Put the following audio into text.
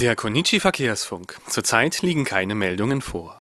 Der Konichi Verkehrsfunk. Zurzeit liegen keine Meldungen vor.